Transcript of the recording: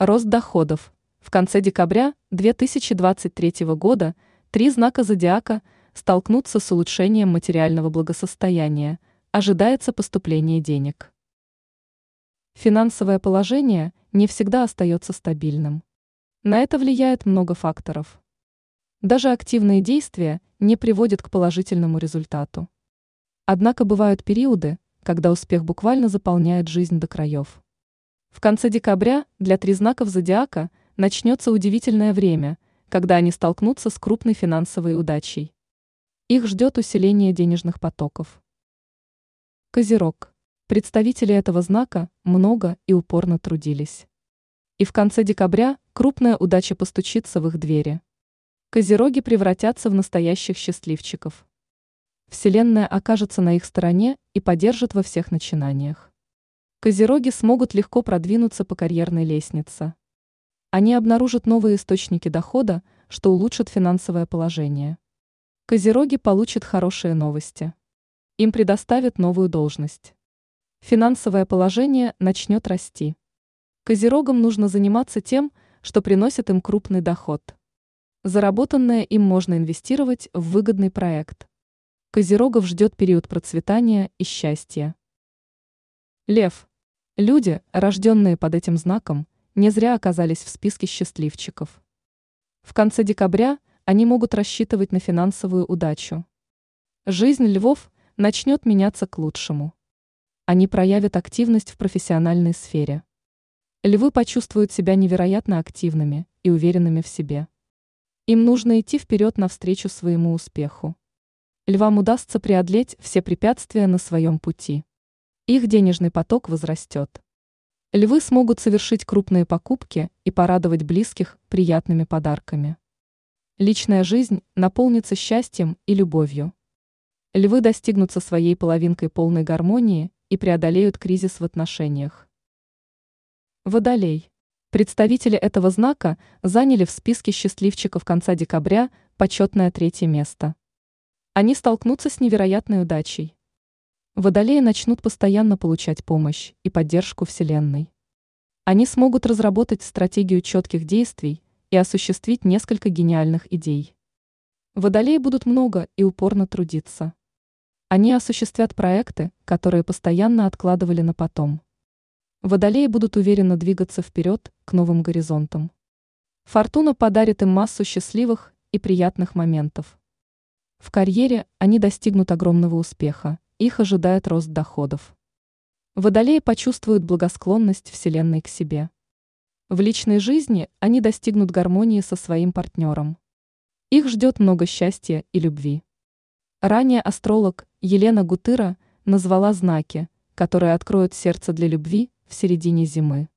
Рост доходов. В конце декабря 2023 года три знака зодиака столкнутся с улучшением материального благосостояния, ожидается поступление денег. Финансовое положение не всегда остается стабильным. На это влияет много факторов. Даже активные действия не приводят к положительному результату. Однако бывают периоды, когда успех буквально заполняет жизнь до краев. В конце декабря для тризнаков зодиака начнется удивительное время, когда они столкнутся с крупной финансовой удачей. Их ждет усиление денежных потоков. Козерог. Представители этого знака много и упорно трудились. И в конце декабря крупная удача постучится в их двери. Козероги превратятся в настоящих счастливчиков. Вселенная окажется на их стороне и поддержит во всех начинаниях. Козероги смогут легко продвинуться по карьерной лестнице. Они обнаружат новые источники дохода, что улучшит финансовое положение. Козероги получат хорошие новости. Им предоставят новую должность. Финансовое положение начнет расти. Козерогам нужно заниматься тем, что приносит им крупный доход. Заработанное им можно инвестировать в выгодный проект. Козерогов ждет период процветания и счастья. Лев. Люди, рожденные под этим знаком, не зря оказались в списке счастливчиков. В конце декабря они могут рассчитывать на финансовую удачу. Жизнь львов начнет меняться к лучшему. Они проявят активность в профессиональной сфере. Львы почувствуют себя невероятно активными и уверенными в себе. Им нужно идти вперед навстречу своему успеху львам удастся преодолеть все препятствия на своем пути. Их денежный поток возрастет. Львы смогут совершить крупные покупки и порадовать близких приятными подарками. Личная жизнь наполнится счастьем и любовью. Львы достигнут со своей половинкой полной гармонии и преодолеют кризис в отношениях. Водолей. Представители этого знака заняли в списке счастливчиков конца декабря почетное третье место. Они столкнутся с невероятной удачей. Водолеи начнут постоянно получать помощь и поддержку Вселенной. Они смогут разработать стратегию четких действий и осуществить несколько гениальных идей. Водолеи будут много и упорно трудиться. Они осуществят проекты, которые постоянно откладывали на потом. Водолеи будут уверенно двигаться вперед к новым горизонтам. Фортуна подарит им массу счастливых и приятных моментов. В карьере они достигнут огромного успеха, их ожидает рост доходов. Водолеи почувствуют благосклонность Вселенной к себе. В личной жизни они достигнут гармонии со своим партнером. Их ждет много счастья и любви. Ранее астролог Елена Гутыра назвала знаки, которые откроют сердце для любви в середине зимы.